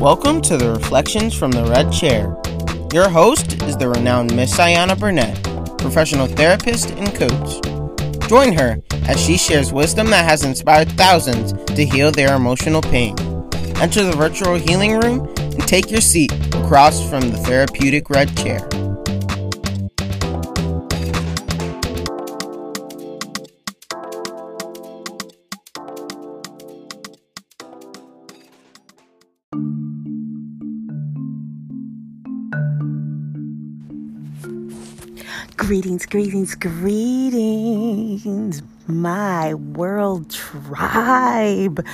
Welcome to the Reflections from the Red Chair. Your host is the renowned Miss Ayana Burnett, professional therapist and coach. Join her as she shares wisdom that has inspired thousands to heal their emotional pain. Enter the virtual healing room and take your seat across from the therapeutic red chair. Greetings, greetings, greetings, my world tribe.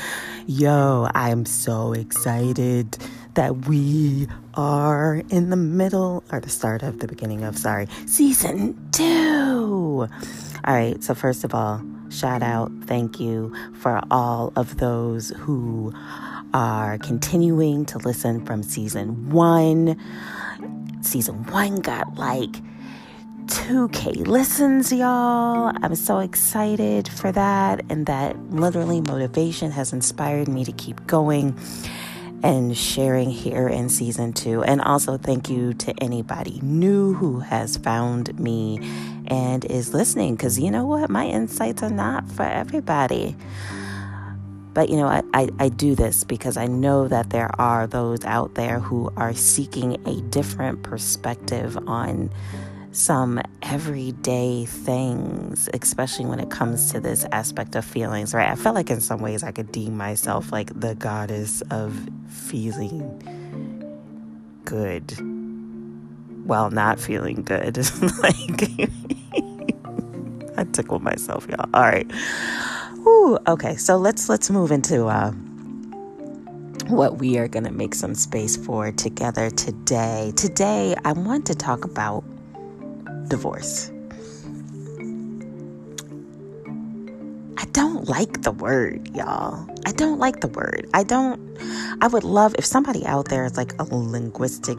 Yo, I am so excited that we are in the middle or the start of the beginning of, sorry, season two. All right, so first of all, shout out, thank you for all of those who are continuing to listen from season one. Season one got like 2K listens, y'all. I'm so excited for that. And that literally motivation has inspired me to keep going and sharing here in season two. And also, thank you to anybody new who has found me and is listening. Because you know what? My insights are not for everybody. But you know, I, I, I, do this because I know that there are those out there who are seeking a different perspective on some everyday things, especially when it comes to this aspect of feelings, right? I felt like in some ways I could deem myself like the goddess of feeling good. while not feeling good. like, I tickled myself, y'all. All right. Ooh, okay, so let's let's move into uh, what we are going to make some space for together today. Today, I want to talk about divorce. I don't like the word, y'all. I don't like the word. I don't, I would love if somebody out there is like a linguistic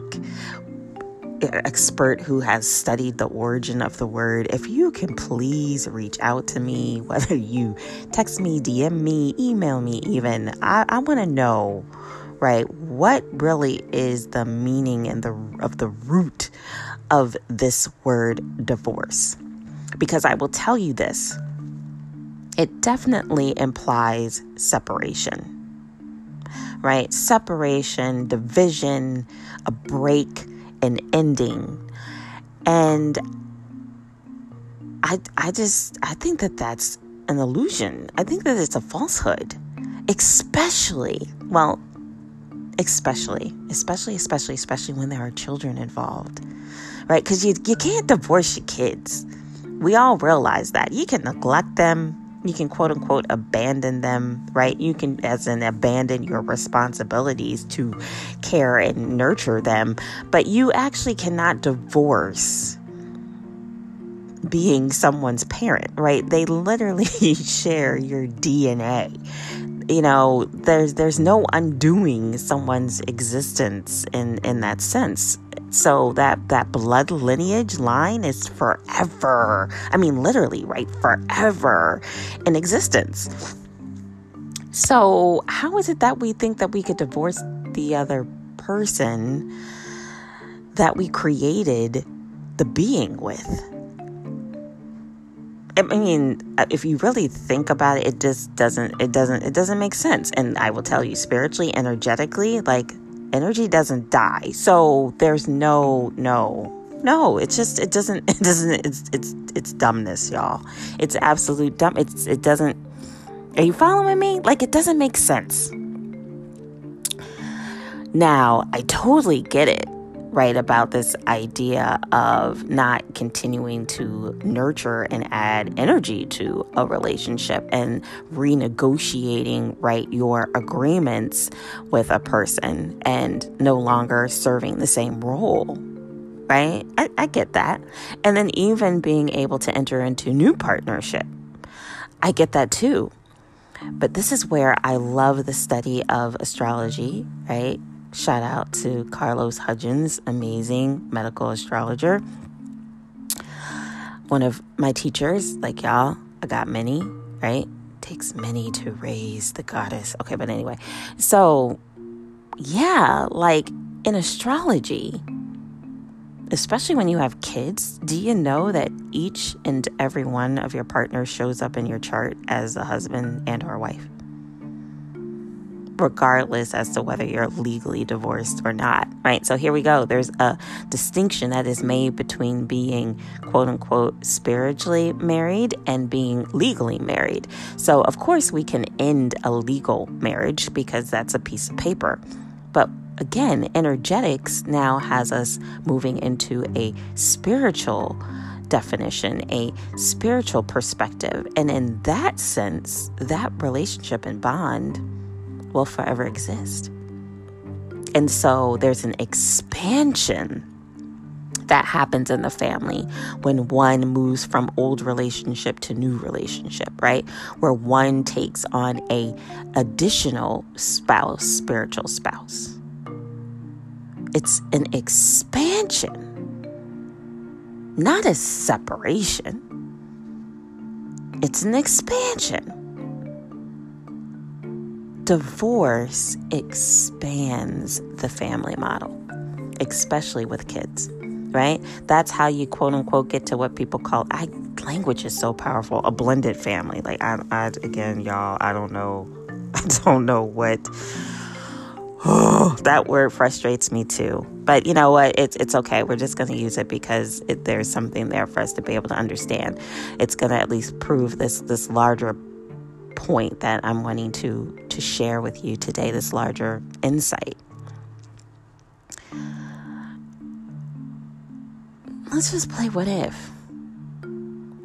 expert who has studied the origin of the word, if you can please reach out to me, whether you text me, DM me, email me, even, I, I want to know, right, what really is the meaning and the of the root of this word divorce. Because I will tell you this it definitely implies separation, right? Separation, division, a break, an ending. And I, I just, I think that that's an illusion. I think that it's a falsehood, especially, well, especially, especially, especially, especially when there are children involved right? Because you, you can't divorce your kids. We all realize that. You can neglect them. You can quote unquote abandon them, right? You can, as in, abandon your responsibilities to care and nurture them, but you actually cannot divorce being someone's parent, right? They literally share your DNA. You know, there's there's no undoing someone's existence in in that sense. So that that blood lineage line is forever. I mean literally, right? Forever in existence. So, how is it that we think that we could divorce the other person that we created the being with? I mean, uh, if you really think about it, it just doesn't it doesn't it doesn't make sense. And I will tell you spiritually, energetically, like energy doesn't die. So there's no no no, it's just it doesn't it doesn't it's it's it's dumbness, y'all. It's absolute dumb. It's it doesn't Are you following me? Like it doesn't make sense. Now, I totally get it right about this idea of not continuing to nurture and add energy to a relationship and renegotiating right your agreements with a person and no longer serving the same role right? I, I get that. And then even being able to enter into new partnership i get that too. But this is where I love the study of astrology, right? Shout out to Carlos Hudgens, amazing medical astrologer. One of my teachers, like y'all, I got many, right? Takes many to raise the goddess. Okay, but anyway, so yeah, like in astrology, especially when you have kids, do you know that each and every one of your partners shows up in your chart as a husband and or wife? Regardless as to whether you're legally divorced or not, right? So here we go. There's a distinction that is made between being quote unquote spiritually married and being legally married. So, of course, we can end a legal marriage because that's a piece of paper. But again, energetics now has us moving into a spiritual definition, a spiritual perspective. And in that sense, that relationship and bond will forever exist. And so there's an expansion that happens in the family when one moves from old relationship to new relationship, right? Where one takes on a additional spouse, spiritual spouse. It's an expansion, not a separation. It's an expansion divorce expands the family model, especially with kids, right? That's how you quote unquote get to what people call, I, language is so powerful, a blended family. Like, I, I again, y'all, I don't know, I don't know what. Oh, that word frustrates me too. But you know what? It's it's okay. We're just going to use it because it, there's something there for us to be able to understand. It's going to at least prove this this larger point that I'm wanting to to share with you today this larger insight. Let's just play what if.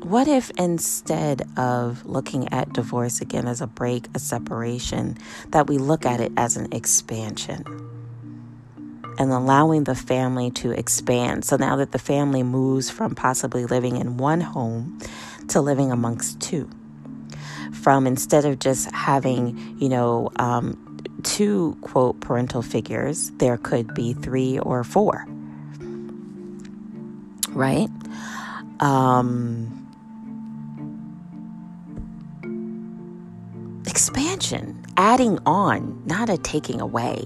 What if instead of looking at divorce again as a break, a separation, that we look at it as an expansion and allowing the family to expand? So now that the family moves from possibly living in one home to living amongst two from instead of just having, you know, um, two quote parental figures, there could be three or four. Right? Um, expansion, adding on, not a taking away.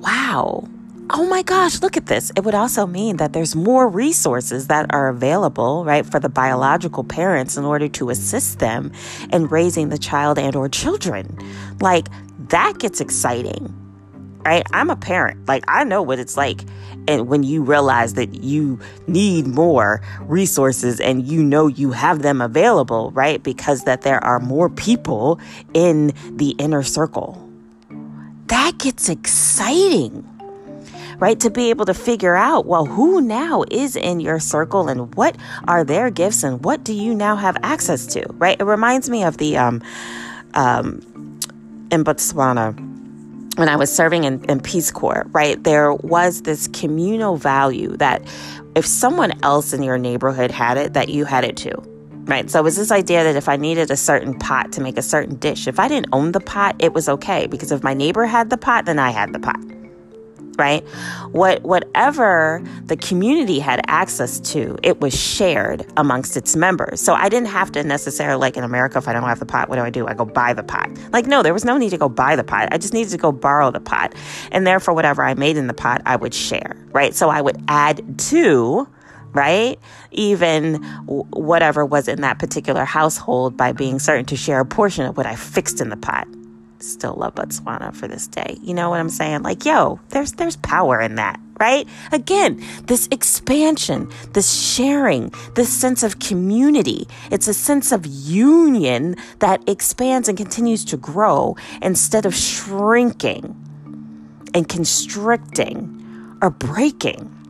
Wow oh my gosh, look at this. It would also mean that there's more resources that are available, right, for the biological parents in order to assist them in raising the child and or children. Like that gets exciting. Right? I'm a parent. Like I know what it's like and when you realize that you need more resources and you know you have them available, right? Because that there are more people in the inner circle. That gets exciting right? To be able to figure out, well, who now is in your circle and what are their gifts and what do you now have access to, right? It reminds me of the, um, um, in Botswana, when I was serving in, in Peace Corps, right, there was this communal value that if someone else in your neighborhood had it, that you had it too. Right. So it was this idea that if I needed a certain pot to make a certain dish, if I didn't own the pot, it was okay because if my neighbor had the pot, then I had the pot right? What whatever the community had access to, it was shared amongst its members. So I didn't have to necessarily like in America if I don't have the pot, what do I do? I go buy the pot. Like no, there was no need to go buy the pot. I just needed to go borrow the pot. And therefore whatever I made in the pot, I would share, right? So I would add to right? Even whatever was in that particular household by being certain to share a portion of what I fixed in the pot still love Botswana for this day. You know what I'm saying? Like, yo, there's there's power in that, right? Again, this expansion, this sharing, this sense of community. It's a sense of union that expands and continues to grow instead of shrinking and constricting or breaking.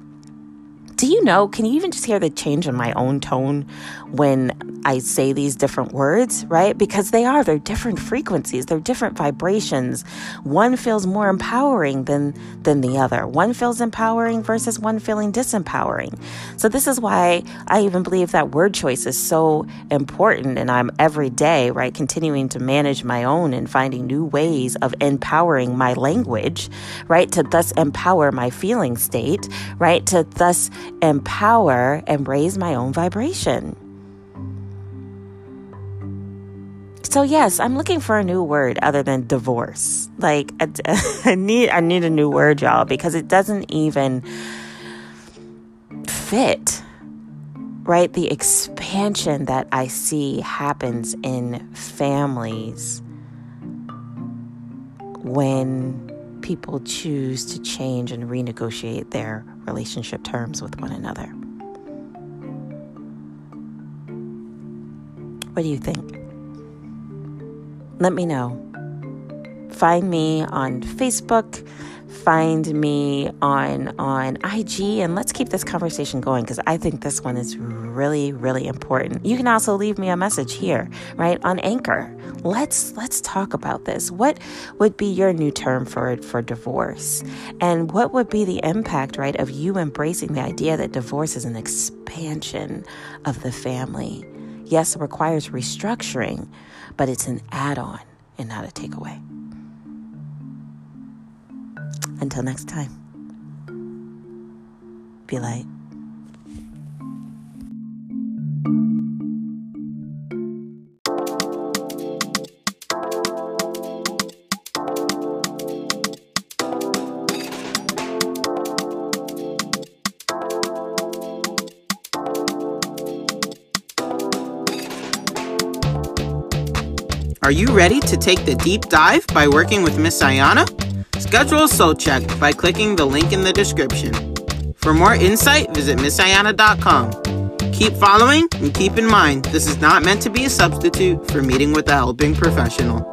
Do you know? Can you even just hear the change in my own tone when I say these different words, right? Because they are, they're different frequencies, they're different vibrations. One feels more empowering than than the other. One feels empowering versus one feeling disempowering. So this is why I even believe that word choice is so important and I'm every day, right, continuing to manage my own and finding new ways of empowering my language, right, to thus empower my feeling state, right, to thus empower and raise my own vibration. So yes, I'm looking for a new word other than divorce. Like I, I need I need a new word, y'all, because it doesn't even fit. Right? The expansion that I see happens in families when people choose to change and renegotiate their relationship terms with one another. What do you think? Let me know. Find me on Facebook, find me on on IG and let's keep this conversation going because I think this one is really really important. You can also leave me a message here, right? On Anchor. Let's let's talk about this. What would be your new term for for divorce? And what would be the impact, right, of you embracing the idea that divorce is an expansion of the family? Yes, it requires restructuring, but it's an add-on and not a takeaway. Until next time, be light. Are you ready to take the deep dive by working with Miss Ayana? Schedule a soul check by clicking the link in the description. For more insight, visit missayana.com. Keep following and keep in mind this is not meant to be a substitute for meeting with a helping professional.